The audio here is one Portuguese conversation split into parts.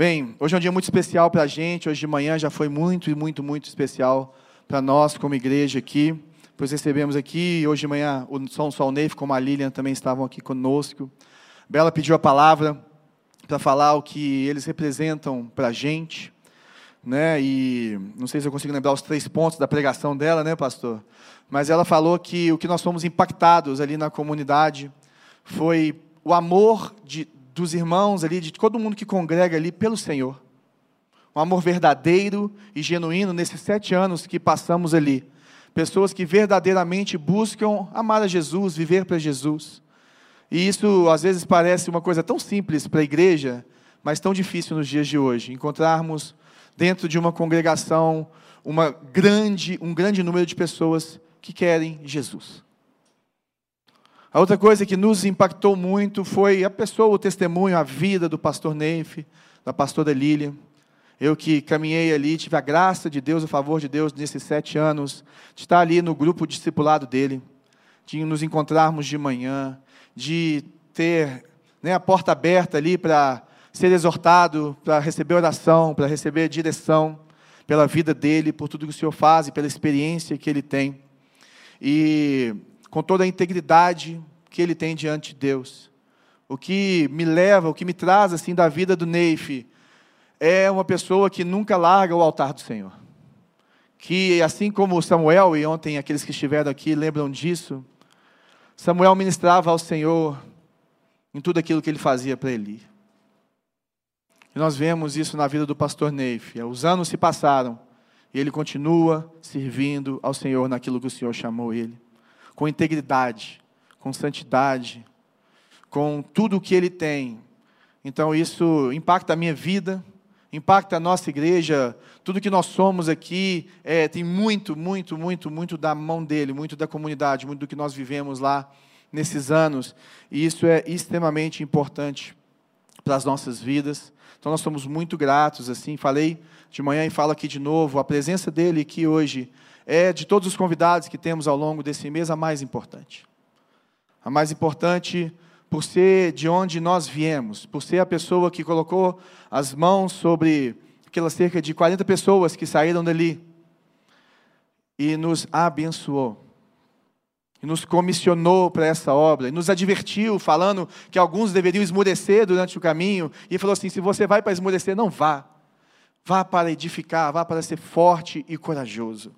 Bem, hoje é um dia muito especial para a gente. Hoje de manhã já foi muito muito, muito especial para nós como igreja aqui. Pois recebemos aqui, hoje de manhã, o São Sol Neif, como a Lilian também estavam aqui conosco. Bela pediu a palavra para falar o que eles representam para a gente. Né? E não sei se eu consigo lembrar os três pontos da pregação dela, né, pastor? Mas ela falou que o que nós fomos impactados ali na comunidade foi o amor de, dos irmãos ali, de todo mundo que congrega ali pelo Senhor. Um amor verdadeiro e genuíno nesses sete anos que passamos ali. Pessoas que verdadeiramente buscam amar a Jesus, viver para Jesus. E isso às vezes parece uma coisa tão simples para a igreja, mas tão difícil nos dias de hoje. Encontrarmos dentro de uma congregação uma grande, um grande número de pessoas que querem Jesus. A outra coisa que nos impactou muito foi a pessoa, o testemunho, a vida do pastor Neif, da pastora Lília. Eu que caminhei ali, tive a graça de Deus, o favor de Deus nesses sete anos, de estar ali no grupo discipulado dele, de nos encontrarmos de manhã, de ter né, a porta aberta ali para ser exortado, para receber oração, para receber direção pela vida dele, por tudo que o Senhor faz e pela experiência que ele tem. E com toda a integridade que ele tem diante de Deus. O que me leva, o que me traz assim da vida do Neif é uma pessoa que nunca larga o altar do Senhor. Que assim como Samuel e ontem aqueles que estiveram aqui lembram disso, Samuel ministrava ao Senhor em tudo aquilo que ele fazia para Eli. E nós vemos isso na vida do pastor Neif. Os anos se passaram e ele continua servindo ao Senhor naquilo que o Senhor chamou ele com integridade, com santidade, com tudo o que ele tem. Então isso impacta a minha vida, impacta a nossa igreja, tudo que nós somos aqui é, tem muito, muito, muito, muito da mão dele, muito da comunidade, muito do que nós vivemos lá nesses anos, e isso é extremamente importante para as nossas vidas. Então nós somos muito gratos, assim, falei de manhã e falo aqui de novo, a presença dele aqui hoje é, de todos os convidados que temos ao longo desse mês, a mais importante. A mais importante por ser de onde nós viemos, por ser a pessoa que colocou as mãos sobre aquelas cerca de 40 pessoas que saíram dali e nos abençoou. E nos comissionou para essa obra, e nos advertiu, falando que alguns deveriam esmurecer durante o caminho, e falou assim: se você vai para esmurecer, não vá. Vá para edificar, vá para ser forte e corajoso.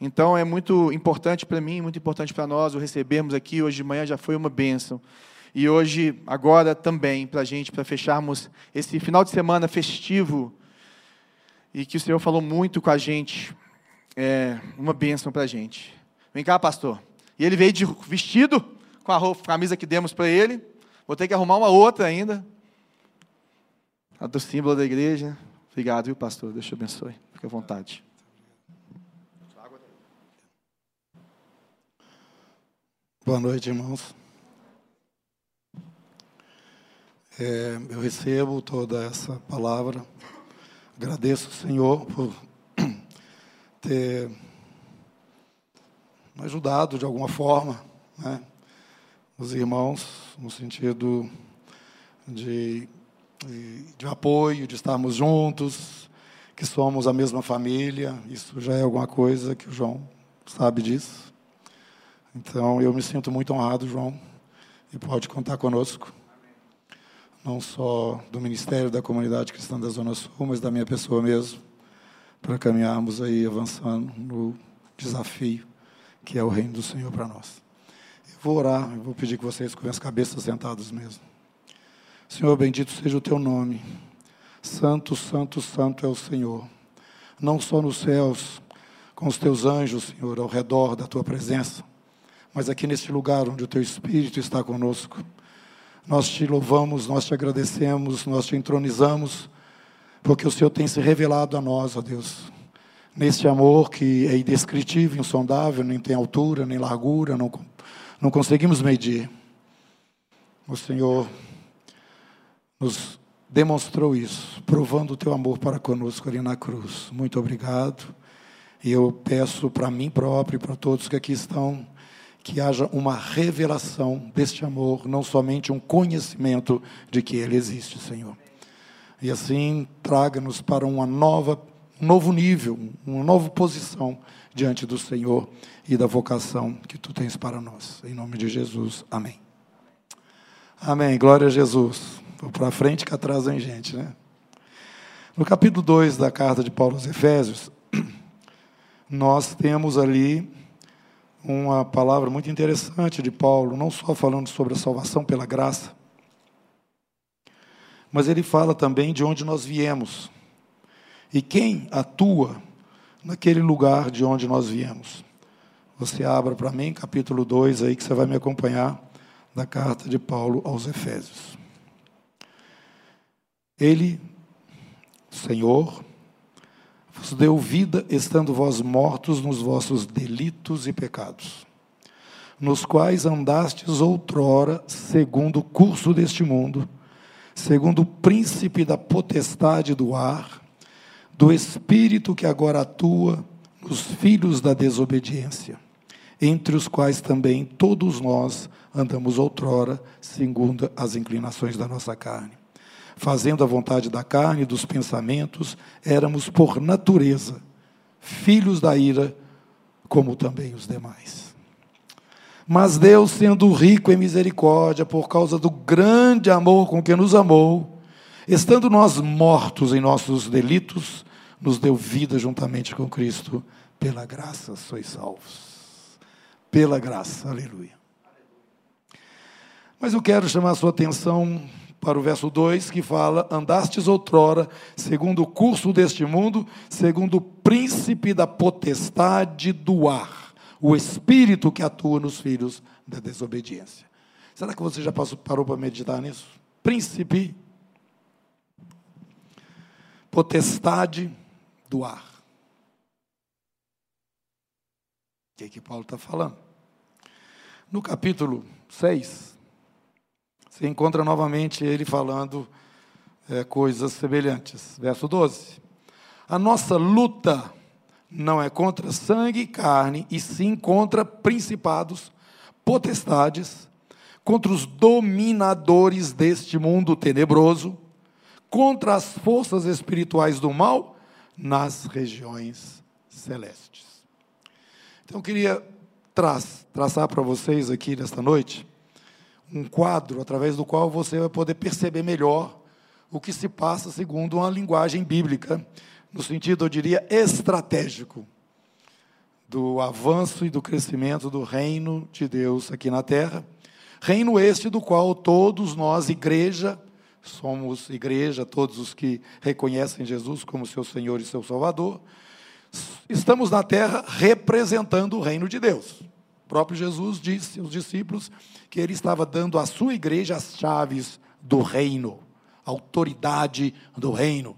Então é muito importante para mim, muito importante para nós o recebermos aqui. Hoje de manhã já foi uma bênção. E hoje, agora também, para a gente, para fecharmos esse final de semana festivo, e que o Senhor falou muito com a gente, é uma bênção para a gente. Vem cá, pastor. E ele veio de vestido, com a roupa, camisa que demos para ele. Vou ter que arrumar uma outra ainda. A do símbolo da igreja. Obrigado, viu, pastor? Deus te abençoe. Fique à vontade. Boa noite, irmãos. É, eu recebo toda essa palavra. Agradeço, Senhor, por ter ajudado de alguma forma, né? os irmãos, no sentido de, de, de apoio, de estarmos juntos, que somos a mesma família. Isso já é alguma coisa que o João sabe disso. Então, eu me sinto muito honrado, João, e pode contar conosco, não só do Ministério da Comunidade Cristã da Zona Sul, mas da minha pessoa mesmo, para caminharmos aí avançando no desafio que é o reino do Senhor para nós. Eu vou orar, eu vou pedir que vocês com as cabeças sentadas mesmo. Senhor, bendito seja o teu nome. Santo, santo, santo é o Senhor. Não só nos céus, com os teus anjos, Senhor, ao redor da tua presença, mas aqui neste lugar onde o Teu Espírito está conosco. Nós te louvamos, nós te agradecemos, nós te entronizamos, porque o Senhor tem se revelado a nós, ó Deus, neste amor que é indescritível, insondável, nem tem altura, nem largura, não, não conseguimos medir. O Senhor nos demonstrou isso, provando o teu amor para conosco ali na cruz. Muito obrigado. E eu peço para mim próprio e para todos que aqui estão, que haja uma revelação deste amor, não somente um conhecimento de que ele existe, Senhor. e assim traga-nos para uma nova, um novo nível, uma nova posição diante do Senhor e da vocação que tu tens para nós. Em nome de Jesus. Amém. Amém. Glória a Jesus. Vou para frente que atrás vem gente, né? No capítulo 2 da carta de Paulo aos Efésios, nós temos ali uma palavra muito interessante de Paulo, não só falando sobre a salvação pela graça, mas ele fala também de onde nós viemos e quem atua naquele lugar de onde nós viemos. Você abra para mim, capítulo 2, aí que você vai me acompanhar da carta de Paulo aos Efésios. Ele, Senhor, vos deu vida estando vós mortos nos vossos delitos e pecados, nos quais andastes outrora segundo o curso deste mundo, segundo o príncipe da potestade do ar, do espírito que agora atua nos filhos da desobediência, entre os quais também todos nós andamos outrora, segundo as inclinações da nossa carne fazendo a vontade da carne e dos pensamentos, éramos por natureza filhos da ira, como também os demais. Mas Deus, sendo rico em misericórdia, por causa do grande amor com que nos amou, estando nós mortos em nossos delitos, nos deu vida juntamente com Cristo, pela graça sois salvos. Pela graça, aleluia. Mas eu quero chamar a sua atenção para o verso 2, que fala: Andastes outrora, segundo o curso deste mundo, segundo o príncipe da potestade do ar, o espírito que atua nos filhos da desobediência. Será que você já passou, parou para meditar nisso? Príncipe, potestade do ar. O que, é que Paulo está falando? No capítulo 6, você encontra novamente ele falando é, coisas semelhantes. Verso 12. A nossa luta não é contra sangue e carne, e sim contra principados, potestades, contra os dominadores deste mundo tenebroso, contra as forças espirituais do mal nas regiões celestes. Então, eu queria tra traçar para vocês aqui nesta noite um quadro através do qual você vai poder perceber melhor o que se passa segundo uma linguagem bíblica, no sentido, eu diria, estratégico, do avanço e do crescimento do reino de Deus aqui na terra. Reino este do qual todos nós, igreja, somos igreja, todos os que reconhecem Jesus como seu Senhor e seu Salvador, estamos na terra representando o reino de Deus. O próprio Jesus disse aos discípulos que ele estava dando à sua igreja as chaves do reino, autoridade do reino.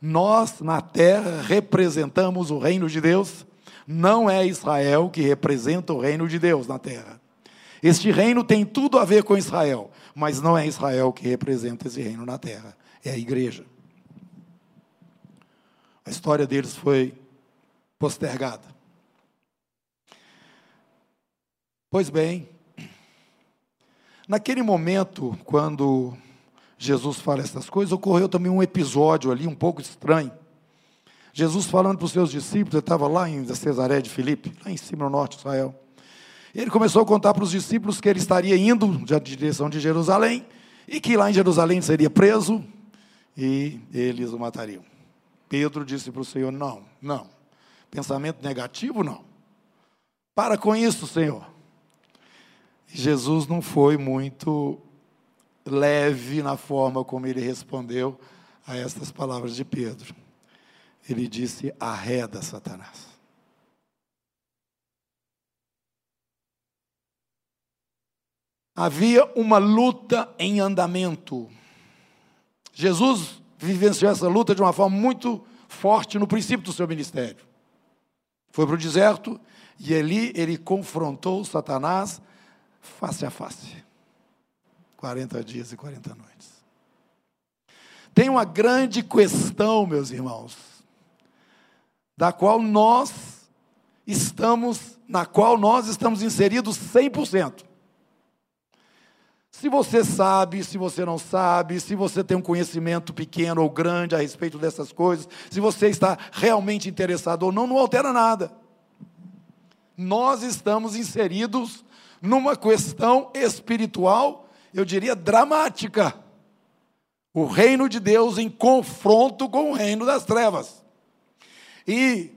Nós, na terra, representamos o reino de Deus, não é Israel que representa o reino de Deus na terra. Este reino tem tudo a ver com Israel, mas não é Israel que representa esse reino na terra, é a igreja. A história deles foi postergada. Pois bem, naquele momento, quando Jesus fala essas coisas, ocorreu também um episódio ali um pouco estranho. Jesus falando para os seus discípulos, ele estava lá em Cesaré de Filipe, lá em cima no norte de Israel. Ele começou a contar para os discípulos que ele estaria indo na direção de Jerusalém e que lá em Jerusalém seria preso e eles o matariam. Pedro disse para o Senhor: Não, não. Pensamento negativo, não. Para com isso, Senhor. Jesus não foi muito leve na forma como ele respondeu a estas palavras de Pedro. Ele disse: arreda Satanás. Havia uma luta em andamento. Jesus vivenciou essa luta de uma forma muito forte no princípio do seu ministério. Foi para o deserto e ali ele confrontou Satanás face a face. 40 dias e 40 noites. Tem uma grande questão, meus irmãos, da qual nós estamos, na qual nós estamos inseridos 100%. Se você sabe, se você não sabe, se você tem um conhecimento pequeno ou grande a respeito dessas coisas, se você está realmente interessado ou não, não altera nada. Nós estamos inseridos numa questão espiritual, eu diria dramática. O reino de Deus em confronto com o reino das trevas. E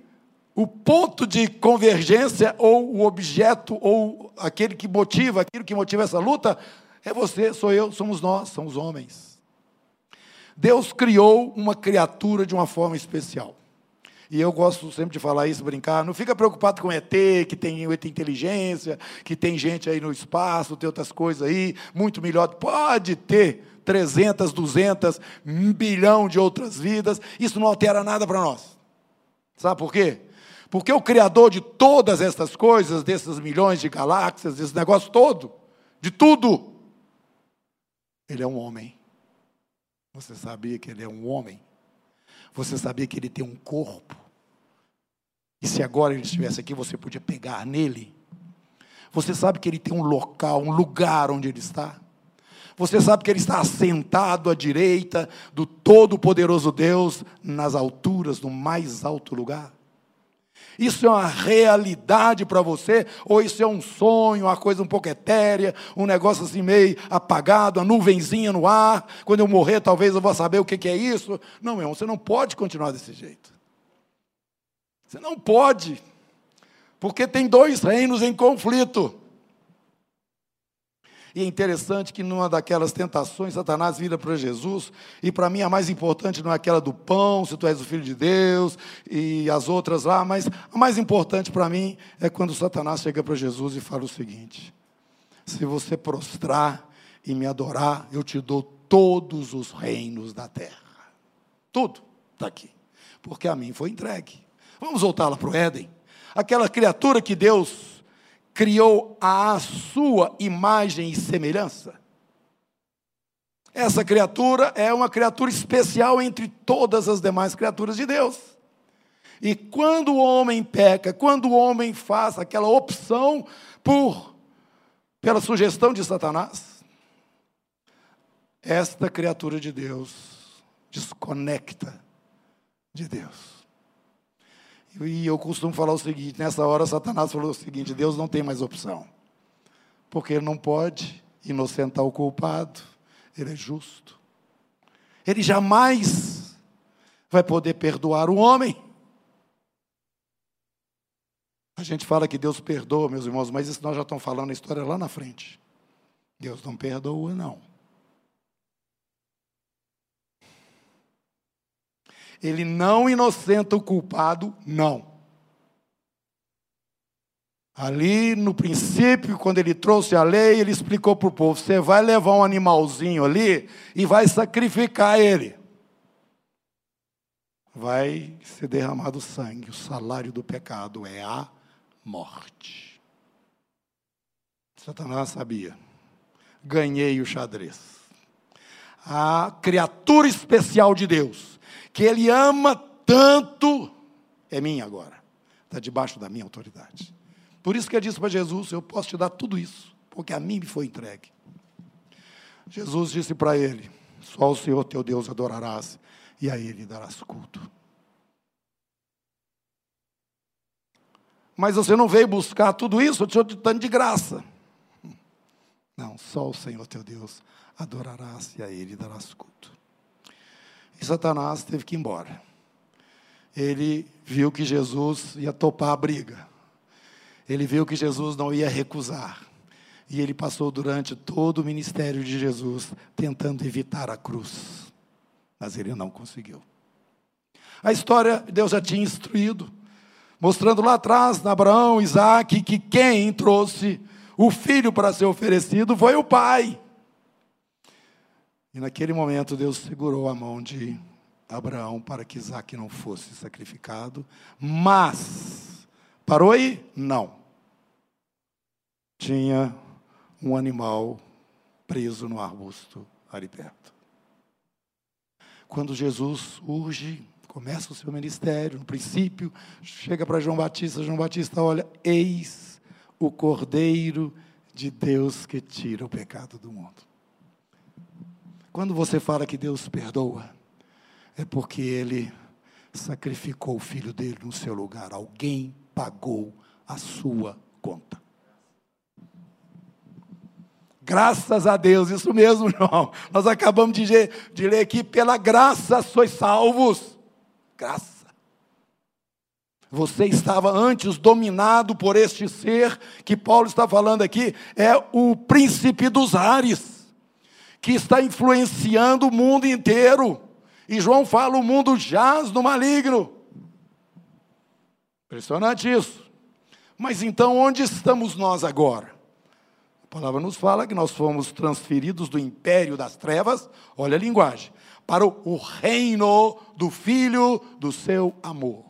o ponto de convergência, ou o objeto, ou aquele que motiva, aquilo que motiva essa luta, é você, sou eu, somos nós, somos homens. Deus criou uma criatura de uma forma especial. E eu gosto sempre de falar isso, brincar. Não fica preocupado com ET, que tem ET inteligência, que tem gente aí no espaço, tem outras coisas aí, muito melhor. Pode ter 300, 200, um bilhão de outras vidas. Isso não altera nada para nós. Sabe por quê? Porque o Criador de todas essas coisas, desses milhões de galáxias, desse negócio todo, de tudo, ele é um homem. Você sabia que ele é um homem? Você sabia que ele tem um corpo? E se agora ele estivesse aqui, você podia pegar nele? Você sabe que ele tem um local, um lugar onde ele está? Você sabe que ele está assentado à direita do Todo-Poderoso Deus, nas alturas, no mais alto lugar? Isso é uma realidade para você? Ou isso é um sonho, uma coisa um pouco etérea, um negócio assim meio apagado, uma nuvenzinha no ar? Quando eu morrer, talvez eu vou saber o que é isso? Não, meu irmão, você não pode continuar desse jeito. Você não pode, porque tem dois reinos em conflito. E é interessante que numa daquelas tentações, Satanás vira para Jesus, e para mim a mais importante não é aquela do pão, se tu és o filho de Deus, e as outras lá, mas a mais importante para mim é quando Satanás chega para Jesus e fala o seguinte: se você prostrar e me adorar, eu te dou todos os reinos da terra. Tudo está aqui, porque a mim foi entregue. Vamos voltar lá para o Éden. Aquela criatura que Deus criou a sua imagem e semelhança. Essa criatura é uma criatura especial entre todas as demais criaturas de Deus. E quando o homem peca, quando o homem faz aquela opção por pela sugestão de Satanás, esta criatura de Deus desconecta de Deus. E eu costumo falar o seguinte: nessa hora, Satanás falou o seguinte: Deus não tem mais opção, porque ele não pode inocentar o culpado, ele é justo. Ele jamais vai poder perdoar o homem. A gente fala que Deus perdoa, meus irmãos, mas isso nós já estamos falando a história lá na frente. Deus não perdoa, não. Ele não inocenta o culpado, não. Ali no princípio, quando ele trouxe a lei, ele explicou para o povo: você vai levar um animalzinho ali e vai sacrificar ele. Vai ser derramado sangue. O salário do pecado é a morte. Satanás sabia. Ganhei o xadrez. A criatura especial de Deus que Ele ama tanto, é minha agora. Está debaixo da minha autoridade. Por isso que ele disse para Jesus: Eu posso te dar tudo isso, porque a mim me foi entregue. Jesus disse para ele: Só o Senhor teu Deus adorarás, e a Ele darás culto. Mas você não veio buscar tudo isso, eu te dando de graça. Não, só o Senhor teu Deus adorarás e a Ele darás culto. E Satanás teve que ir embora. Ele viu que Jesus ia topar a briga. Ele viu que Jesus não ia recusar. E ele passou durante todo o ministério de Jesus tentando evitar a cruz. Mas ele não conseguiu. A história Deus já tinha instruído, mostrando lá atrás, na Abraão, Isaac, que quem trouxe o filho para ser oferecido foi o pai. E naquele momento Deus segurou a mão de Abraão para que Isaac não fosse sacrificado, mas parou aí? Não. Tinha um animal preso no arbusto ali perto. Quando Jesus urge, começa o seu ministério, no princípio, chega para João Batista, João Batista olha, eis o Cordeiro de Deus que tira o pecado do mundo. Quando você fala que Deus perdoa, é porque Ele sacrificou o filho dele no seu lugar. Alguém pagou a sua conta. Graças a Deus, isso mesmo, João. Nós acabamos de, de ler aqui, pela graça sois salvos. Graça. Você estava antes dominado por este ser que Paulo está falando aqui, é o príncipe dos ares, que está influenciando o mundo inteiro. E João fala: o mundo jaz no maligno. Impressionante isso. Mas então, onde estamos nós agora? A palavra nos fala que nós fomos transferidos do império das trevas, olha a linguagem, para o reino do Filho do seu amor.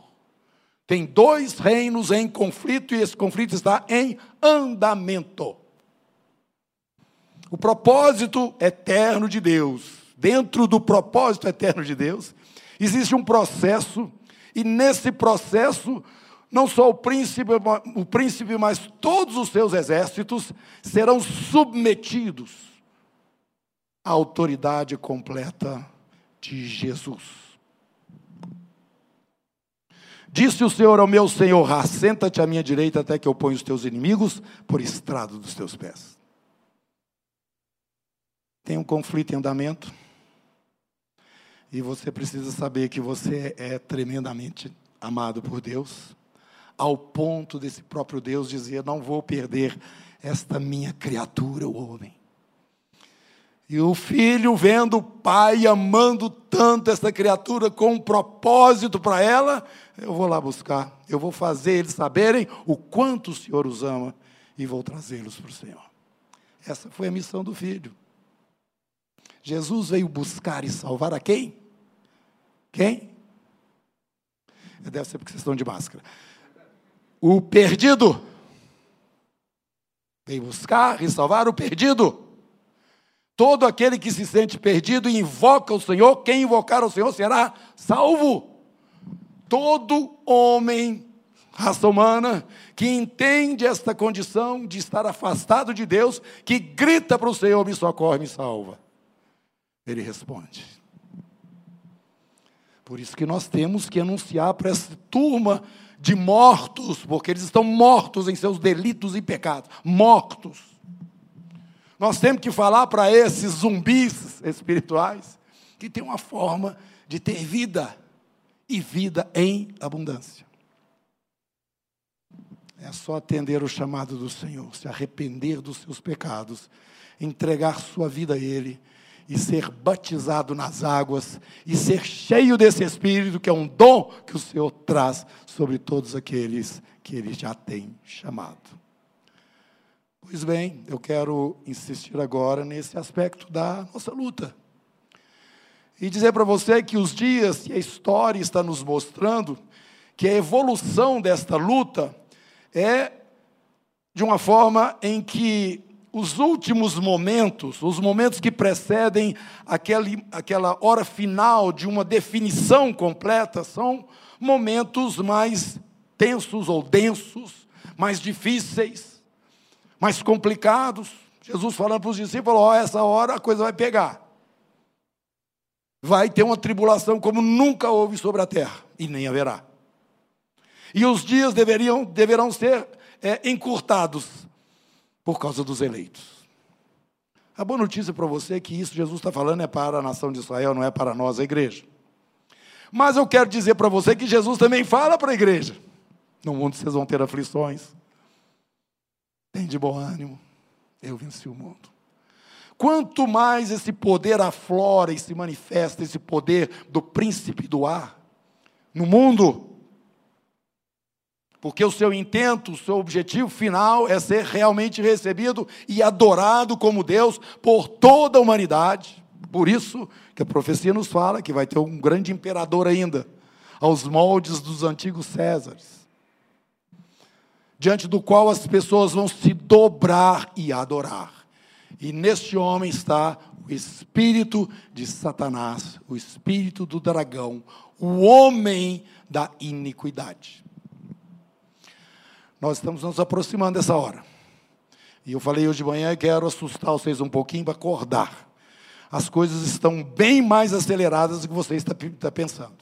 Tem dois reinos em conflito e esse conflito está em andamento. O propósito eterno de Deus, dentro do propósito eterno de Deus, existe um processo, e nesse processo, não só o príncipe, o príncipe, mas todos os seus exércitos serão submetidos à autoridade completa de Jesus. Disse o Senhor ao meu Senhor: Assenta-te à minha direita até que eu ponha os teus inimigos por estrado dos teus pés. Tem um conflito em andamento. E você precisa saber que você é tremendamente amado por Deus, ao ponto desse próprio Deus dizer: Não vou perder esta minha criatura, o homem. E o filho vendo o pai amando tanto essa criatura com um propósito para ela, eu vou lá buscar, eu vou fazer eles saberem o quanto o Senhor os ama e vou trazê-los para o Senhor. Essa foi a missão do filho. Jesus veio buscar e salvar a quem? Quem? Deve ser porque vocês estão de máscara. O perdido. Veio buscar e salvar o perdido. Todo aquele que se sente perdido e invoca o Senhor, quem invocar o Senhor será salvo. Todo homem, raça humana, que entende esta condição de estar afastado de Deus, que grita para o Senhor: me socorre, me salva. Ele responde. Por isso que nós temos que anunciar para essa turma de mortos, porque eles estão mortos em seus delitos e pecados mortos nós temos que falar para esses zumbis espirituais que tem uma forma de ter vida e vida em abundância. É só atender o chamado do Senhor, se arrepender dos seus pecados, entregar sua vida a Ele e ser batizado nas águas e ser cheio desse Espírito, que é um dom que o Senhor traz sobre todos aqueles que Ele já tem chamado. Pois bem, eu quero insistir agora nesse aspecto da nossa luta. E dizer para você que os dias e a história está nos mostrando que a evolução desta luta é de uma forma em que os últimos momentos, os momentos que precedem aquele, aquela hora final de uma definição completa, são momentos mais tensos ou densos, mais difíceis mais complicados. Jesus falando para os discípulos: ó, oh, essa hora a coisa vai pegar. Vai ter uma tribulação como nunca houve sobre a terra, e nem haverá. E os dias deveriam, deverão ser é, encurtados por causa dos eleitos. A boa notícia para você é que isso Jesus está falando é para a nação de Israel, não é para nós, a igreja. Mas eu quero dizer para você que Jesus também fala para a igreja: no mundo vocês vão ter aflições, tem de bom ânimo, eu venci o mundo. Quanto mais esse poder aflora e se manifesta, esse poder do príncipe do ar, no mundo, porque o seu intento, o seu objetivo final é ser realmente recebido e adorado como Deus por toda a humanidade. Por isso que a profecia nos fala que vai ter um grande imperador ainda, aos moldes dos antigos Césares diante do qual as pessoas vão se dobrar e adorar. E neste homem está o espírito de Satanás, o espírito do dragão, o homem da iniquidade. Nós estamos nos aproximando dessa hora. E eu falei hoje de manhã, quero assustar vocês um pouquinho para acordar. as coisas estão bem mais aceleradas do que você está, está pensando.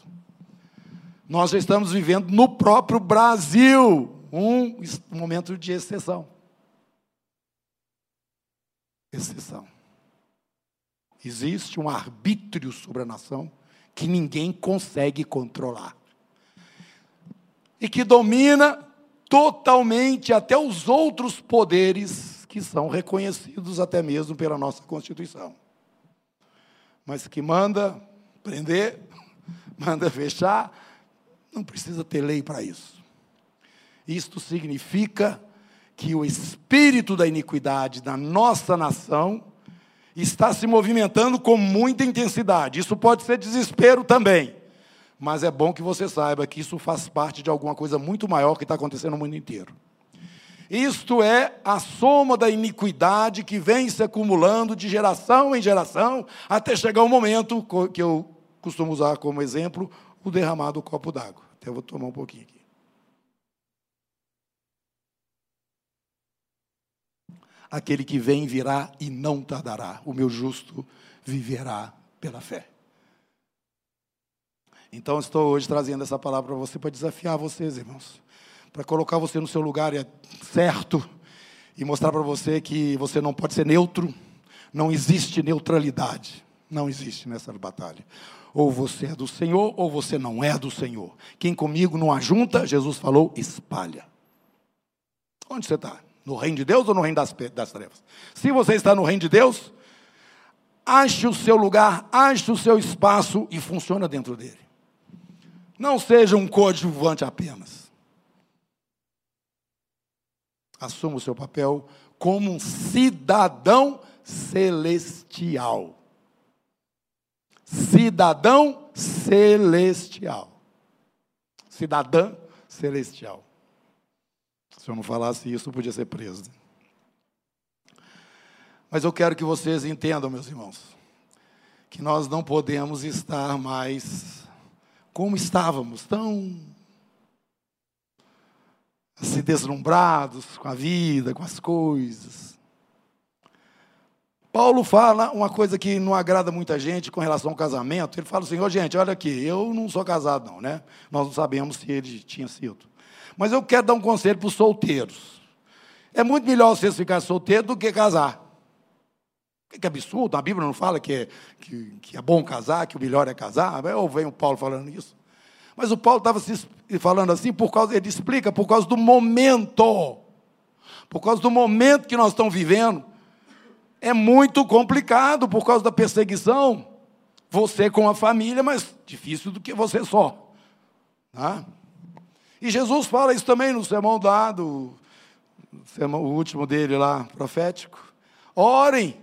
Nós já estamos vivendo no próprio Brasil um momento de exceção. Exceção. Existe um arbítrio sobre a nação que ninguém consegue controlar. E que domina totalmente até os outros poderes que são reconhecidos até mesmo pela nossa Constituição mas que manda prender, manda fechar, não precisa ter lei para isso. Isto significa que o espírito da iniquidade da nossa nação está se movimentando com muita intensidade. Isso pode ser desespero também, mas é bom que você saiba que isso faz parte de alguma coisa muito maior que está acontecendo no mundo inteiro. Isto é a soma da iniquidade que vem se acumulando de geração em geração, até chegar o momento que eu costumo usar como exemplo, o derramado copo d'água. Até vou tomar um pouquinho aqui. Aquele que vem virá e não tardará. O meu justo viverá pela fé. Então, estou hoje trazendo essa palavra para você, para desafiar vocês, irmãos para colocar você no seu lugar é certo e mostrar para você que você não pode ser neutro, não existe neutralidade, não existe nessa batalha. Ou você é do Senhor, ou você não é do Senhor. Quem comigo não ajunta, Jesus falou, espalha. Onde você está? No reino de Deus ou no reino das, das trevas? Se você está no reino de Deus, ache o seu lugar, ache o seu espaço e funciona dentro dele. Não seja um coadjuvante apenas assuma o seu papel como um cidadão celestial. Cidadão celestial. Cidadã celestial. Se eu não falasse isso, eu podia ser preso. Mas eu quero que vocês entendam, meus irmãos, que nós não podemos estar mais como estávamos, tão assim, deslumbrados com a vida, com as coisas. Paulo fala uma coisa que não agrada muita gente com relação ao casamento. Ele fala assim: oh, gente, olha aqui, eu não sou casado, não, né? Nós não sabemos se ele tinha sido. Mas eu quero dar um conselho para os solteiros. É muito melhor vocês ficarem solteiros do que casar. Que absurdo, a Bíblia não fala que é, que, que é bom casar, que o melhor é casar. Ou vem o Paulo falando isso. Mas o Paulo estava falando assim por causa, ele explica, por causa do momento. Por causa do momento que nós estamos vivendo. É muito complicado por causa da perseguição. Você com a família, mas difícil do que você só. Tá? E Jesus fala isso também no sermão dado, o último dele lá, profético. Orem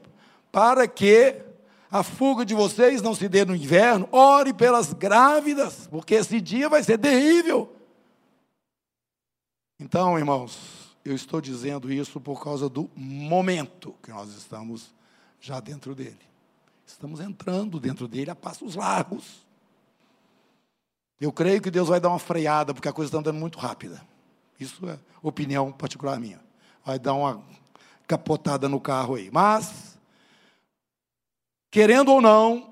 para que a fuga de vocês não se dê no inverno, ore pelas grávidas, porque esse dia vai ser terrível. Então, irmãos, eu estou dizendo isso por causa do momento que nós estamos já dentro dele. Estamos entrando dentro dele a passos largos. Eu creio que Deus vai dar uma freada, porque a coisa está andando muito rápida. Isso é opinião particular minha. Vai dar uma capotada no carro aí. Mas Querendo ou não,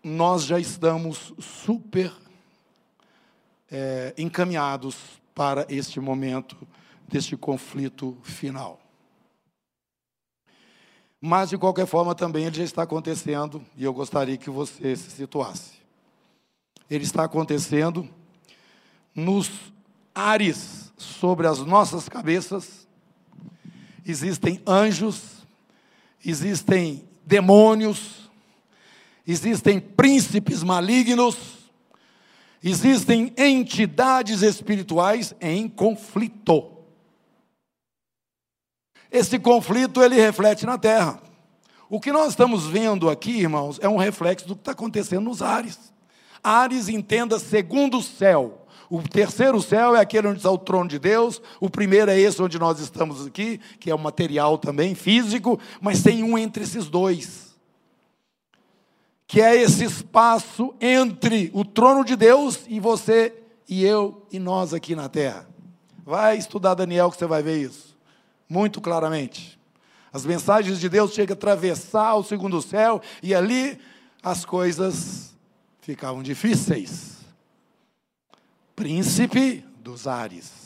nós já estamos super é, encaminhados para este momento deste conflito final. Mas, de qualquer forma, também ele já está acontecendo, e eu gostaria que você se situasse. Ele está acontecendo nos ares sobre as nossas cabeças. Existem anjos, existem demônios, existem príncipes malignos, existem entidades espirituais em conflito. Esse conflito ele reflete na terra. O que nós estamos vendo aqui, irmãos, é um reflexo do que está acontecendo nos ares. Ares entenda segundo céu. O terceiro céu é aquele onde está o trono de Deus. O primeiro é esse onde nós estamos aqui, que é o material também físico, mas tem um entre esses dois que é esse espaço entre o trono de Deus e você e eu e nós aqui na terra. Vai estudar Daniel que você vai ver isso muito claramente. As mensagens de Deus chegam a atravessar o segundo céu e ali as coisas ficavam difíceis. Príncipe dos ares.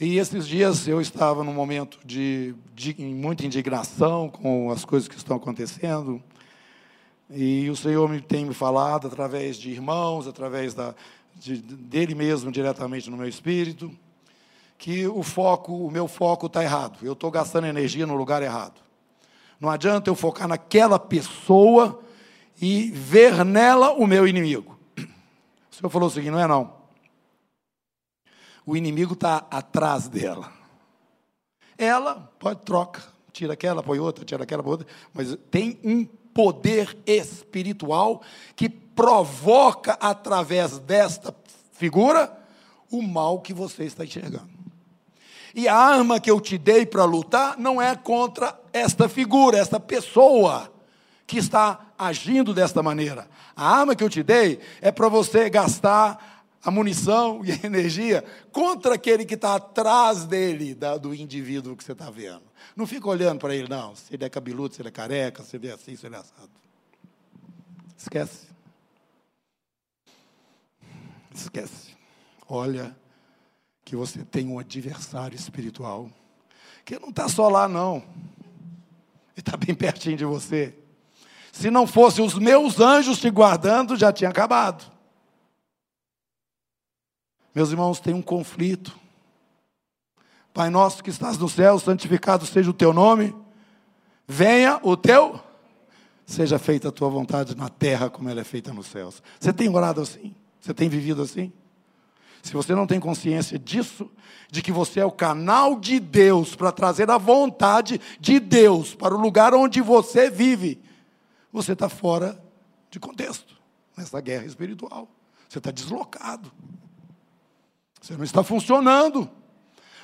E esses dias eu estava num momento de, de muita indignação com as coisas que estão acontecendo. E o Senhor me tem me falado através de irmãos, através da, de, dele mesmo diretamente no meu espírito que o foco, o meu foco está errado. Eu estou gastando energia no lugar errado. Não adianta eu focar naquela pessoa e ver nela o meu inimigo. O senhor falou o seguinte: não é não. O inimigo está atrás dela. Ela pode troca, tira aquela, põe outra, tira aquela, põe outra, mas tem um poder espiritual que provoca através desta figura o mal que você está enxergando. E a arma que eu te dei para lutar não é contra esta figura, esta pessoa que está agindo desta maneira. A arma que eu te dei é para você gastar a munição e a energia contra aquele que está atrás dele, do indivíduo que você está vendo. Não fica olhando para ele, não. Se ele é cabeludo, se ele é careca, se ele é assim, se ele é assado. Esquece. Esquece. Olha que você tem um adversário espiritual, que não está só lá, não. Ele está bem pertinho de você. Se não fosse os meus anjos te guardando, já tinha acabado. Meus irmãos, tem um conflito. Pai nosso que estás no céu, santificado seja o teu nome. Venha o teu, seja feita a tua vontade na terra como ela é feita nos céus. Você tem orado assim? Você tem vivido assim? Se você não tem consciência disso, de que você é o canal de Deus para trazer a vontade de Deus para o lugar onde você vive, você está fora de contexto nessa guerra espiritual. Você está deslocado. Você não está funcionando.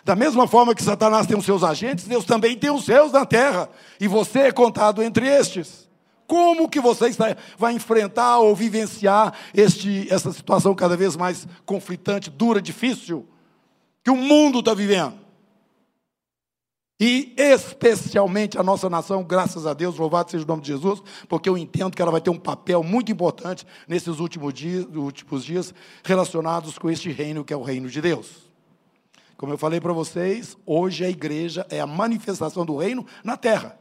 Da mesma forma que Satanás tem os seus agentes, Deus também tem os seus na terra. E você é contado entre estes. Como que você está, vai enfrentar ou vivenciar este, essa situação cada vez mais conflitante, dura, difícil, que o mundo está vivendo? E especialmente a nossa nação, graças a Deus, louvado seja o nome de Jesus, porque eu entendo que ela vai ter um papel muito importante nesses últimos dias, últimos dias relacionados com este reino que é o reino de Deus. Como eu falei para vocês, hoje a igreja é a manifestação do reino na terra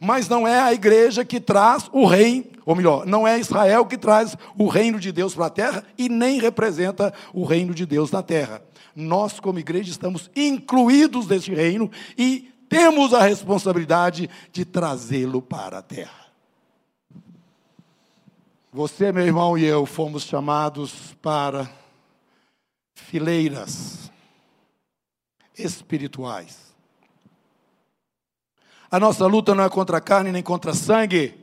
mas não é a igreja que traz o reino, ou melhor, não é Israel que traz o reino de Deus para a terra e nem representa o reino de Deus na terra. Nós, como igreja, estamos incluídos neste reino e temos a responsabilidade de trazê-lo para a terra. Você, meu irmão, e eu fomos chamados para fileiras espirituais a nossa luta não é contra carne nem contra sangue.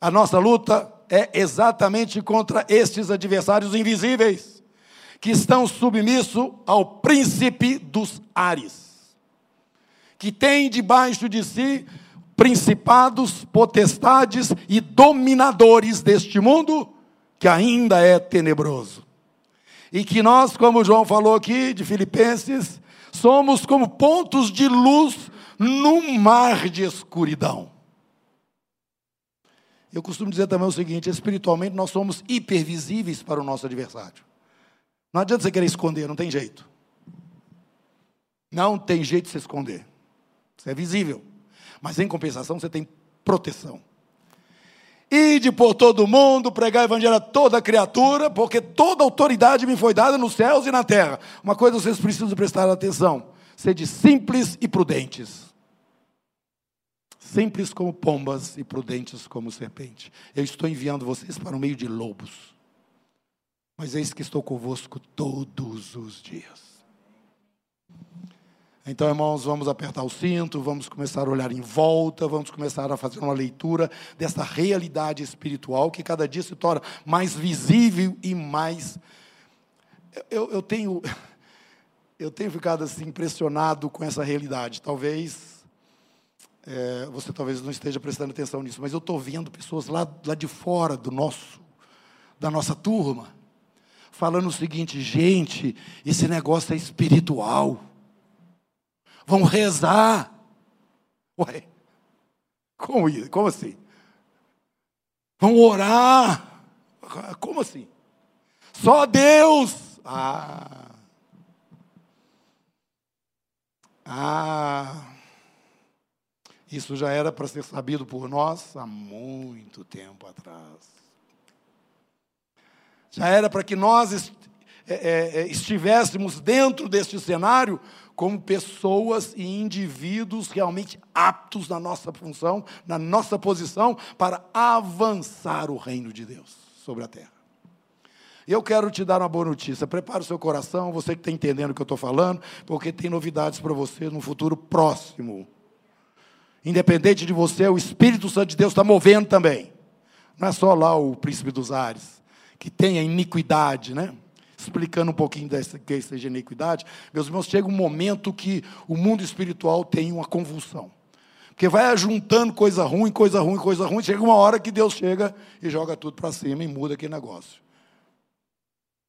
A nossa luta é exatamente contra estes adversários invisíveis, que estão submissos ao príncipe dos ares, que tem debaixo de si principados, potestades e dominadores deste mundo, que ainda é tenebroso. E que nós, como João falou aqui, de Filipenses, somos como pontos de luz num mar de escuridão. Eu costumo dizer também o seguinte: espiritualmente nós somos hipervisíveis para o nosso adversário. Não adianta você querer esconder, não tem jeito. Não tem jeito de se esconder. Você é visível. Mas em compensação você tem proteção. Ide por todo mundo, pregar o evangelho a toda criatura, porque toda autoridade me foi dada nos céus e na terra. Uma coisa vocês precisam prestar atenção: sede simples e prudentes. Simples como pombas e prudentes como serpente. Eu estou enviando vocês para o meio de lobos. Mas eis que estou convosco todos os dias. Então, irmãos, vamos apertar o cinto, vamos começar a olhar em volta, vamos começar a fazer uma leitura dessa realidade espiritual que cada dia se torna mais visível e mais. Eu, eu tenho, eu tenho ficado assim impressionado com essa realidade. Talvez é, você talvez não esteja prestando atenção nisso, mas eu estou vendo pessoas lá, lá de fora do nosso, da nossa turma, falando o seguinte: gente, esse negócio é espiritual. Vão rezar. Ué, como, isso? como assim? Vão orar. Como assim? Só Deus. Ah. Ah. Isso já era para ser sabido por nós há muito tempo atrás. Já era para que nós é, é, é, estivéssemos dentro deste cenário como pessoas e indivíduos realmente aptos na nossa função, na nossa posição, para avançar o reino de Deus sobre a terra. Eu quero te dar uma boa notícia. Prepare o seu coração, você que está entendendo o que eu estou falando, porque tem novidades para você no futuro próximo. Independente de você, o Espírito Santo de Deus está movendo também. Não é só lá o príncipe dos ares, que tem a iniquidade, né? Explicando um pouquinho dessa que seja iniquidade, meus irmãos, chega um momento que o mundo espiritual tem uma convulsão. Porque vai juntando coisa ruim, coisa ruim, coisa ruim, chega uma hora que Deus chega e joga tudo para cima e muda aquele negócio.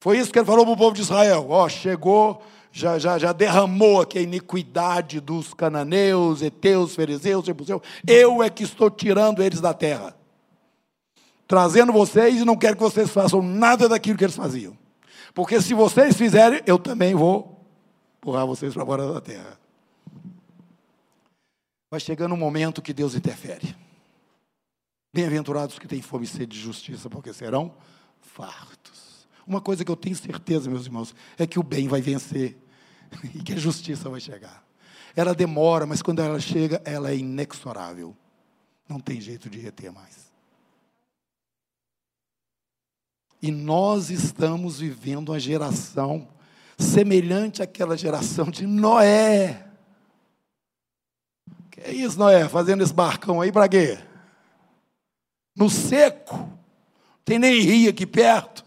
Foi isso que ele falou para o povo de Israel. Ó, chegou já, já, já derramou aqui a iniquidade dos cananeus, heteus, fariseus, jebuseus. Eu é que estou tirando eles da terra. Trazendo vocês e não quero que vocês façam nada daquilo que eles faziam. Porque se vocês fizerem, eu também vou empurrar vocês para fora da terra. Vai chegando um momento que Deus interfere. Bem-aventurados que têm fome e sede de justiça, porque serão fartos. Uma coisa que eu tenho certeza, meus irmãos, é que o bem vai vencer e que a justiça vai chegar. Ela demora, mas quando ela chega, ela é inexorável. Não tem jeito de reter mais. E nós estamos vivendo uma geração semelhante àquela geração de Noé. Que é isso, Noé? Fazendo esse barcão aí para quê? No seco. Tem nem rio aqui perto.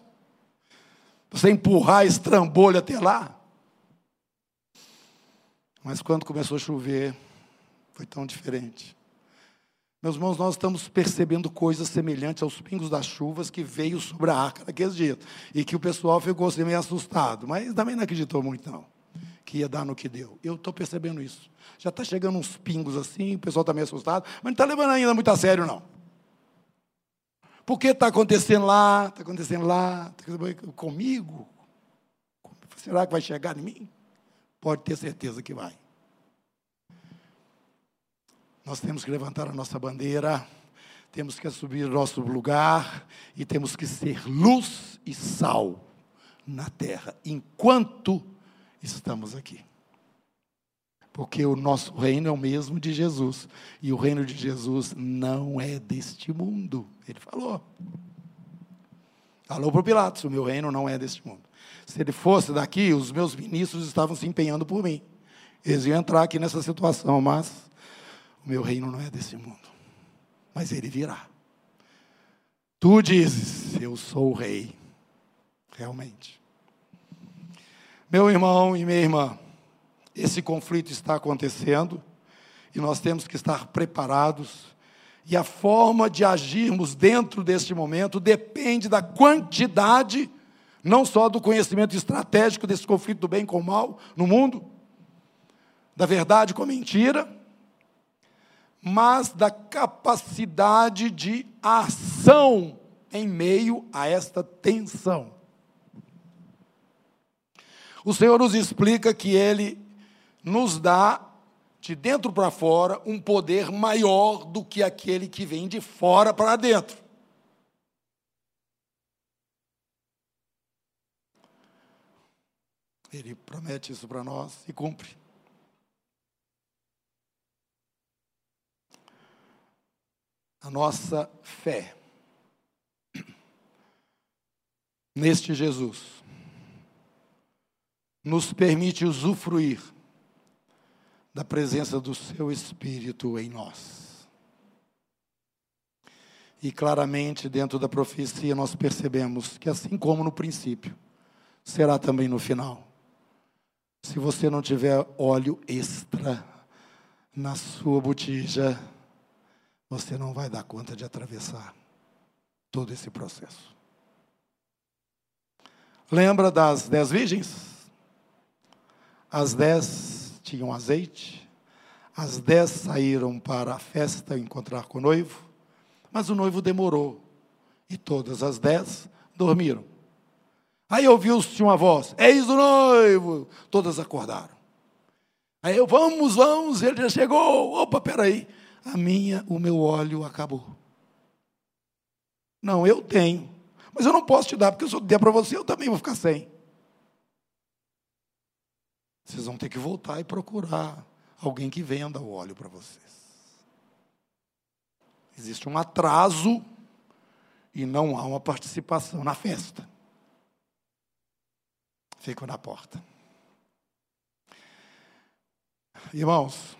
Você empurrar esse trambolho até lá. Mas quando começou a chover, foi tão diferente. Meus irmãos, nós estamos percebendo coisas semelhantes aos pingos das chuvas que veio sobre a arca naqueles dias. E que o pessoal ficou assim meio assustado. Mas também não acreditou muito, não. Que ia dar no que deu. Eu estou percebendo isso. Já está chegando uns pingos assim, o pessoal está meio assustado, mas não está levando ainda muito a sério, não. Porque está acontecendo lá, está acontecendo lá, tá acontecendo comigo? Será que vai chegar em mim? Pode ter certeza que vai. Nós temos que levantar a nossa bandeira, temos que assumir nosso lugar e temos que ser luz e sal na terra enquanto estamos aqui. Porque o nosso reino é o mesmo de Jesus. E o reino de Jesus não é deste mundo. Ele falou. Falou para o Pilatos: o meu reino não é deste mundo. Se ele fosse daqui, os meus ministros estavam se empenhando por mim. Eles iam entrar aqui nessa situação, mas o meu reino não é desse mundo. Mas ele virá. Tu dizes, eu sou o rei. Realmente. Meu irmão e minha irmã, esse conflito está acontecendo e nós temos que estar preparados. E a forma de agirmos dentro deste momento depende da quantidade não só do conhecimento estratégico desse conflito do bem com o mal no mundo, da verdade com a mentira, mas da capacidade de ação em meio a esta tensão. O Senhor nos explica que Ele nos dá, de dentro para fora, um poder maior do que aquele que vem de fora para dentro. Ele promete isso para nós e cumpre. A nossa fé neste Jesus nos permite usufruir da presença do Seu Espírito em nós. E claramente, dentro da profecia, nós percebemos que, assim como no princípio, será também no final. Se você não tiver óleo extra na sua botija, você não vai dar conta de atravessar todo esse processo. Lembra das dez virgens? As dez tinham azeite, as dez saíram para a festa encontrar com o noivo, mas o noivo demorou, e todas as dez dormiram. Aí ouviu-se uma voz: Eis o noivo! Todas acordaram. Aí eu, vamos, vamos, ele já chegou. Opa, peraí. A minha, o meu óleo acabou. Não, eu tenho. Mas eu não posso te dar, porque se eu der para você, eu também vou ficar sem. Vocês vão ter que voltar e procurar alguém que venda o óleo para vocês. Existe um atraso e não há uma participação na festa. Fico na porta. Irmãos,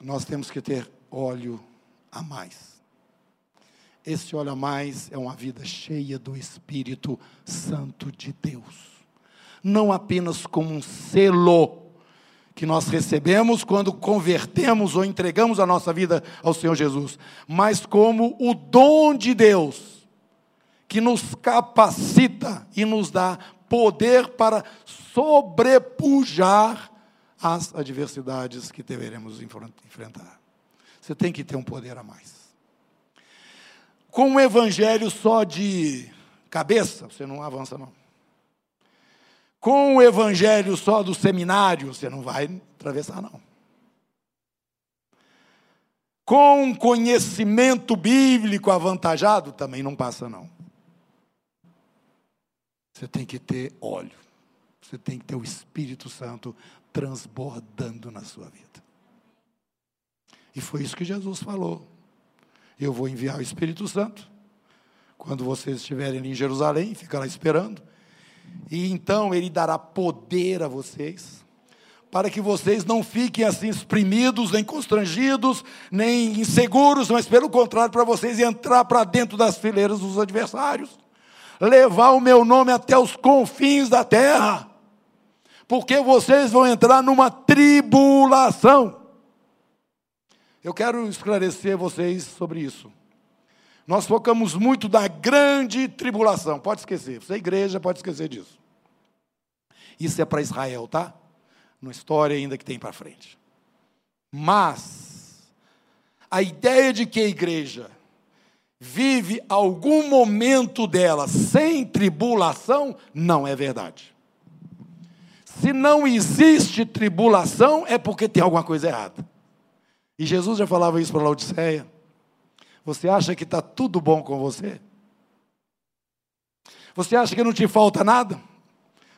nós temos que ter óleo a mais. Esse óleo a mais é uma vida cheia do Espírito Santo de Deus. Não apenas como um selo que nós recebemos quando convertemos ou entregamos a nossa vida ao Senhor Jesus, mas como o dom de Deus que nos capacita e nos dá poder para sobrepujar as adversidades que deveremos enfrentar. Você tem que ter um poder a mais. Com um evangelho só de cabeça, você não avança, não. Com o evangelho só do seminário, você não vai atravessar, não. Com conhecimento bíblico avantajado, também não passa, não. Você tem que ter óleo. Você tem que ter o Espírito Santo transbordando na sua vida. E foi isso que Jesus falou. Eu vou enviar o Espírito Santo. Quando vocês estiverem em Jerusalém, fica lá esperando. E então ele dará poder a vocês, para que vocês não fiquem assim exprimidos, nem constrangidos, nem inseguros, mas pelo contrário, para vocês entrar para dentro das fileiras dos adversários levar o meu nome até os confins da terra, porque vocês vão entrar numa tribulação. Eu quero esclarecer vocês sobre isso. Nós focamos muito na grande tribulação, pode esquecer, você é igreja, pode esquecer disso. Isso é para Israel, tá? Uma história ainda que tem para frente. Mas, a ideia de que a igreja vive algum momento dela sem tribulação, não é verdade. Se não existe tribulação, é porque tem alguma coisa errada. E Jesus já falava isso para Laodiceia. Você acha que está tudo bom com você? Você acha que não te falta nada?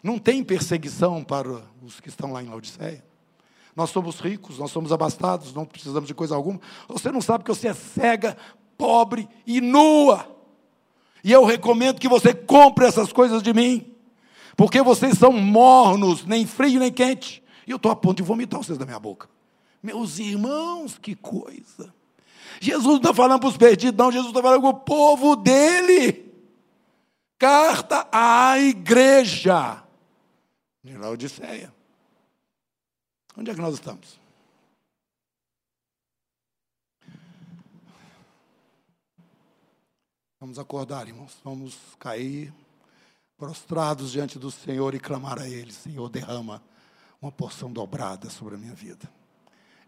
Não tem perseguição para os que estão lá em Laodiceia. Nós somos ricos, nós somos abastados, não precisamos de coisa alguma. Você não sabe que você é cega pobre e nua. E eu recomendo que você compre essas coisas de mim, porque vocês são mornos, nem frio nem quente. E eu estou a ponto de vomitar vocês da minha boca. Meus irmãos, que coisa. Jesus não está falando para os perdidos, não, Jesus está falando para o povo dele. Carta à igreja de Laodiceia. Onde é que nós estamos? Vamos acordar, irmãos. Vamos cair prostrados diante do Senhor e clamar a Ele: Senhor, derrama uma porção dobrada sobre a minha vida.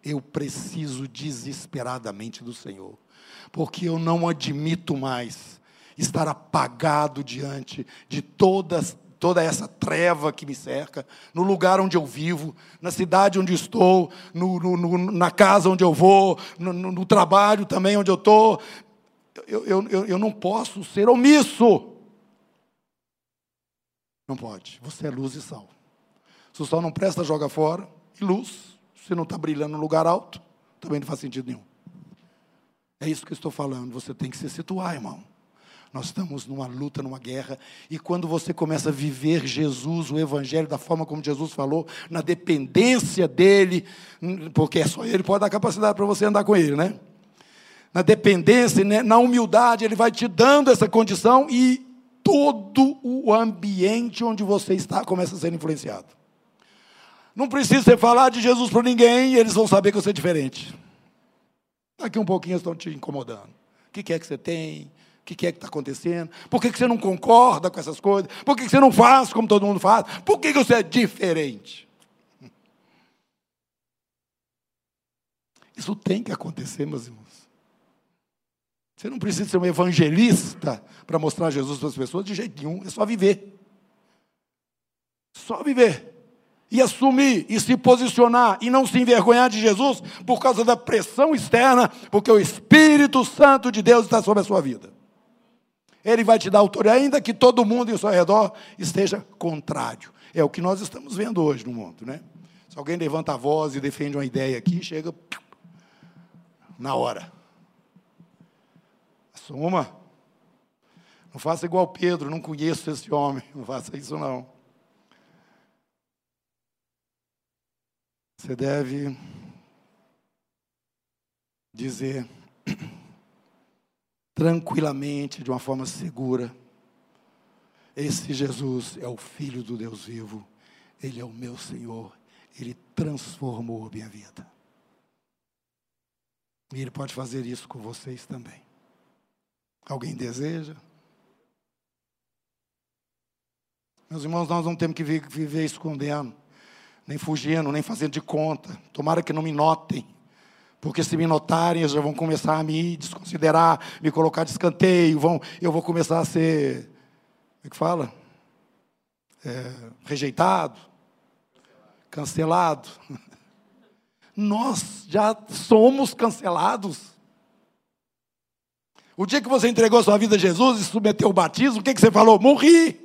Eu preciso desesperadamente do Senhor, porque eu não admito mais estar apagado diante de todas toda essa treva que me cerca, no lugar onde eu vivo, na cidade onde estou, no, no, no, na casa onde eu vou, no, trabalho também onde eu estou eu, eu, eu, eu não posso ser omisso. Não pode. Você é luz e sal. Se o sol não presta, joga fora. E luz, se não está brilhando no lugar alto, também não faz sentido nenhum. É isso que eu estou falando. Você tem que se situar, irmão. Nós estamos numa luta, numa guerra, e quando você começa a viver Jesus, o Evangelho, da forma como Jesus falou, na dependência dele, porque é só ele pode dar capacidade para você andar com ele, né? na dependência, né, na humildade, Ele vai te dando essa condição e todo o ambiente onde você está começa a ser influenciado. Não precisa você falar de Jesus para ninguém, eles vão saber que você é diferente. Daqui um pouquinho estão te incomodando. O que é que você tem? O que é que está acontecendo? Por que você não concorda com essas coisas? Por que você não faz como todo mundo faz? Por que você é diferente? Isso tem que acontecer, meus irmãos. Você não precisa ser um evangelista para mostrar Jesus para as pessoas de jeito nenhum, é só viver. Só viver. E assumir, e se posicionar, e não se envergonhar de Jesus por causa da pressão externa, porque o Espírito Santo de Deus está sobre a sua vida. Ele vai te dar autoridade, ainda que todo mundo em seu redor esteja contrário. É o que nós estamos vendo hoje no mundo, né? Se alguém levanta a voz e defende uma ideia aqui, chega na hora. Assuma. Não faça igual Pedro, não conheço esse homem. Não faça isso não. Você deve dizer tranquilamente, de uma forma segura: esse Jesus é o Filho do Deus vivo, ele é o meu Senhor, ele transformou a minha vida. E ele pode fazer isso com vocês também. Alguém deseja? Meus irmãos, nós não temos que viver escondendo nem fugindo, nem fazendo de conta. Tomara que não me notem. Porque se me notarem, eles já vão começar a me desconsiderar, me colocar de escanteio, vão, eu vou começar a ser, como é que fala? É, rejeitado, cancelado. Nós já somos cancelados. O dia que você entregou sua vida a Jesus e submeteu o batismo, o que, que você falou? Morri.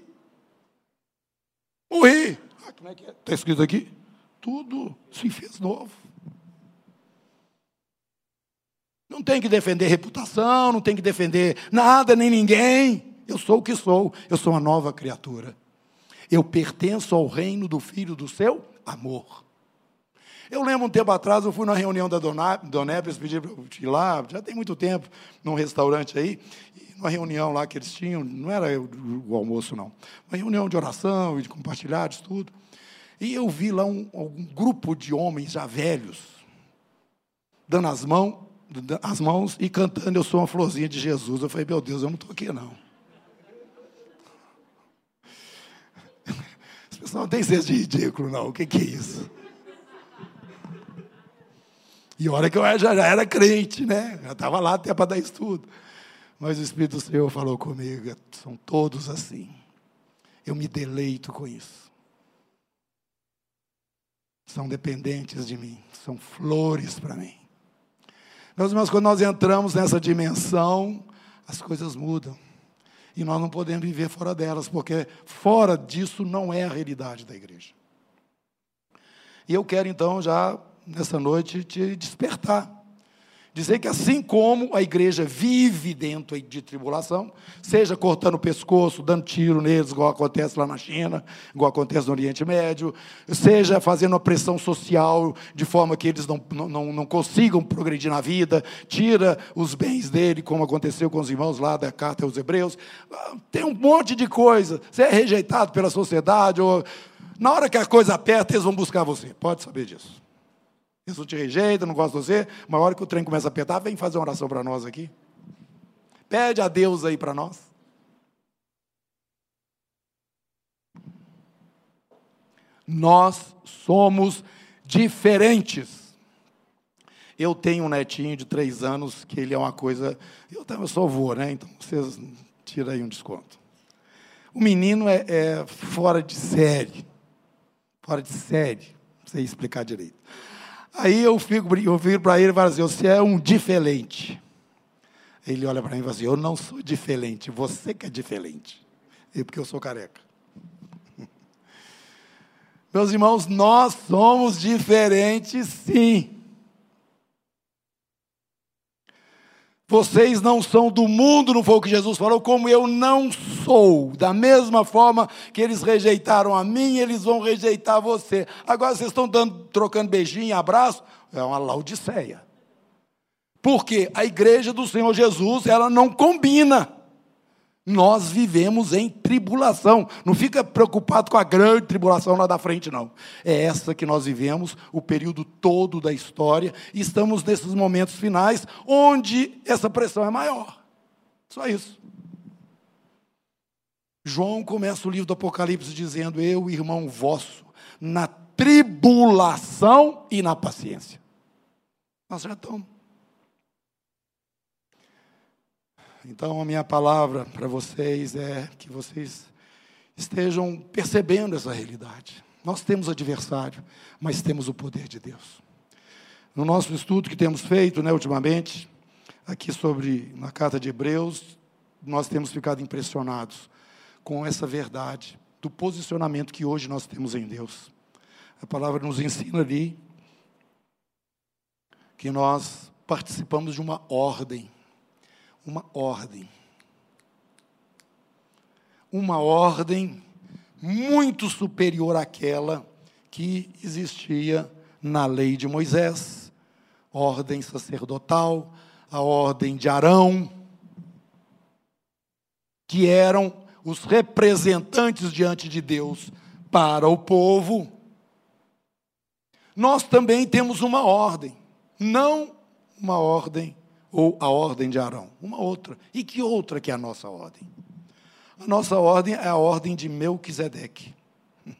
Morri. Como é que é? Está escrito aqui? Tudo se fez novo. Não tem que defender reputação, não tem que defender nada nem ninguém. Eu sou o que sou, eu sou uma nova criatura. Eu pertenço ao reino do Filho do seu amor. Eu lembro um tempo atrás, eu fui numa reunião da Donep, eles pediram para eu ir lá, já tem muito tempo, num restaurante aí, uma reunião lá que eles tinham, não era o, almoço, não. Uma reunião de oração de compartilhados, tudo. E eu vi lá um, um grupo de homens já velhos, dando as mãos, as mãos e cantando Eu sou uma florzinha de Jesus. Eu falei, meu Deus, eu não estou aqui não. As pessoas não têm senso de ridículo, não. O que, que é isso? E hora que eu já, já era crente, né? Já estava lá até para dar estudo. Mas o Espírito do Senhor falou comigo, são todos assim. Eu me deleito com isso são dependentes de mim, são flores para mim. Meus irmãos, quando nós entramos nessa dimensão, as coisas mudam. E nós não podemos viver fora delas, porque fora disso não é a realidade da igreja. E eu quero então já nessa noite te despertar Dizer que assim como a igreja vive dentro de tribulação, seja cortando o pescoço, dando tiro neles, igual acontece lá na China, igual acontece no Oriente Médio, seja fazendo uma pressão social de forma que eles não, não, não consigam progredir na vida, tira os bens dele, como aconteceu com os irmãos lá da carta aos Hebreus. Tem um monte de coisa. Você é rejeitado pela sociedade, ou na hora que a coisa aperta, eles vão buscar você. Pode saber disso. Jesus te rejeita, não gosta de você, mas a hora que o trem começa a apertar, vem fazer uma oração para nós aqui. Pede a Deus aí para nós. Nós somos diferentes. Eu tenho um netinho de três anos que ele é uma coisa. Eu também sou avô, né? Então vocês tiram aí um desconto. O menino é, é fora de série. Fora de série. Não sei explicar direito. Aí eu fico, eu fico para ele e falo assim: você é um diferente. Ele olha para mim e fala assim: eu não sou diferente, você que é diferente. E porque eu sou careca. Meus irmãos, nós somos diferentes sim. Vocês não são do mundo, não foi o que Jesus falou, como eu não sou. Da mesma forma que eles rejeitaram a mim, eles vão rejeitar você. Agora vocês estão dando, trocando beijinho, abraço, é uma laodiceia. Porque a igreja do Senhor Jesus, ela não combina. Nós vivemos em tribulação. Não fica preocupado com a grande tribulação lá da frente, não. É essa que nós vivemos o período todo da história. E estamos nesses momentos finais onde essa pressão é maior. Só isso. João começa o livro do Apocalipse dizendo: Eu, irmão vosso, na tribulação e na paciência. Nós já estamos. Então, a minha palavra para vocês é que vocês estejam percebendo essa realidade. Nós temos adversário, mas temos o poder de Deus. No nosso estudo que temos feito, né, ultimamente, aqui sobre na carta de Hebreus, nós temos ficado impressionados com essa verdade do posicionamento que hoje nós temos em Deus. A palavra nos ensina ali que nós participamos de uma ordem, uma ordem. Uma ordem muito superior àquela que existia na lei de Moisés, ordem sacerdotal, a ordem de Arão, que eram os representantes diante de Deus para o povo. Nós também temos uma ordem, não uma ordem ou a ordem de Arão, uma outra. E que outra que é a nossa ordem? A nossa ordem é a ordem de Melquisedeque.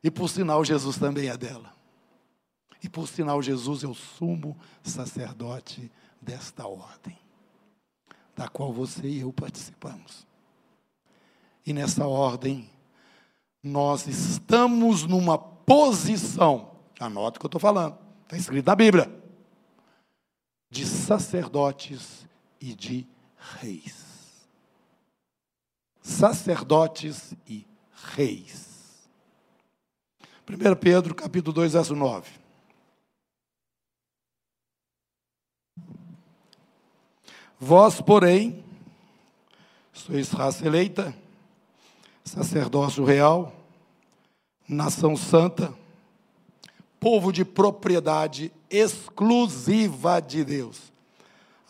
E por sinal, Jesus também é dela. E por sinal, Jesus é o sumo sacerdote desta ordem, da qual você e eu participamos. E nessa ordem, nós estamos numa posição, anota o que eu estou falando, está escrito na Bíblia, de sacerdotes e de reis sacerdotes e reis. 1 Pedro, capítulo 2, verso 9. Vós, porém, sois raça eleita, sacerdócio real, nação santa, povo de propriedade exclusiva de Deus,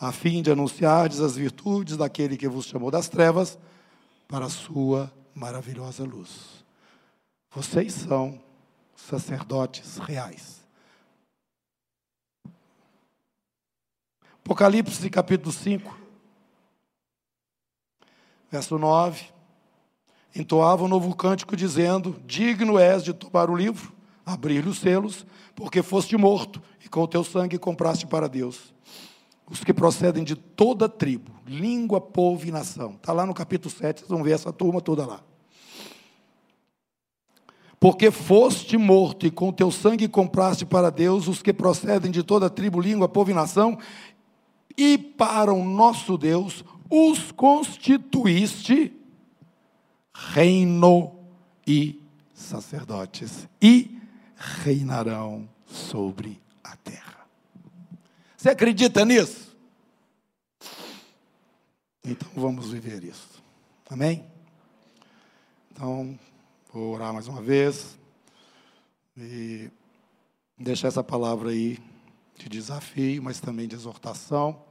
a fim de anunciardes as virtudes daquele que vos chamou das trevas para a sua maravilhosa luz. Vocês são sacerdotes reais. Apocalipse capítulo 5, verso 9. Entoava um novo cântico dizendo: Digno és de tomar o livro, abrir os selos, porque foste morto e com o teu sangue compraste para Deus os que procedem de toda tribo, língua, povo e nação. Está lá no capítulo 7, vocês vão ver essa turma toda lá. Porque foste morto e com teu sangue compraste para Deus os que procedem de toda tribo, língua, povo e nação, e para o nosso Deus os constituíste reino e sacerdotes, e reinarão sobre a terra. Você acredita nisso? Então vamos viver isso. Amém? Então, vou orar mais uma vez e deixar essa palavra aí de desafio, mas também de exortação,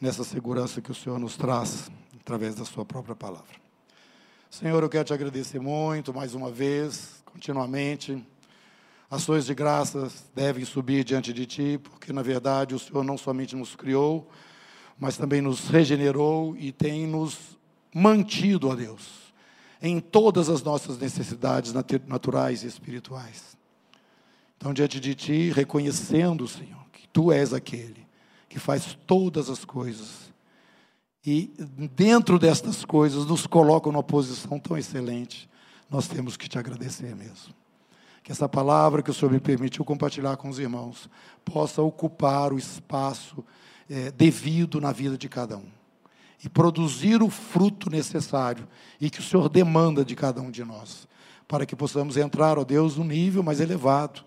nessa segurança que o Senhor nos traz através da Sua própria palavra. Senhor, eu quero te agradecer muito, mais uma vez, continuamente Ações de graças devem subir diante de Ti, porque na verdade o Senhor não somente nos criou, mas também nos regenerou e tem nos mantido, ó Deus, em todas as nossas necessidades naturais e espirituais. Então, diante de Ti, reconhecendo, Senhor, que Tu és aquele que faz todas as coisas e dentro destas coisas nos coloca numa posição tão excelente, nós temos que te agradecer mesmo que essa palavra que o Senhor me permitiu compartilhar com os irmãos possa ocupar o espaço é, devido na vida de cada um. E produzir o fruto necessário e que o Senhor demanda de cada um de nós, para que possamos entrar, ó Deus, num nível mais elevado.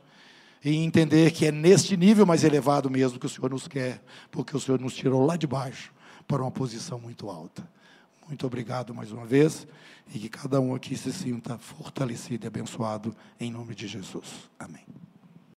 E entender que é neste nível mais elevado mesmo que o Senhor nos quer, porque o Senhor nos tirou lá de baixo para uma posição muito alta. Muito obrigado mais uma vez e que cada um aqui se sinta fortalecido e abençoado em nome de Jesus. Amém.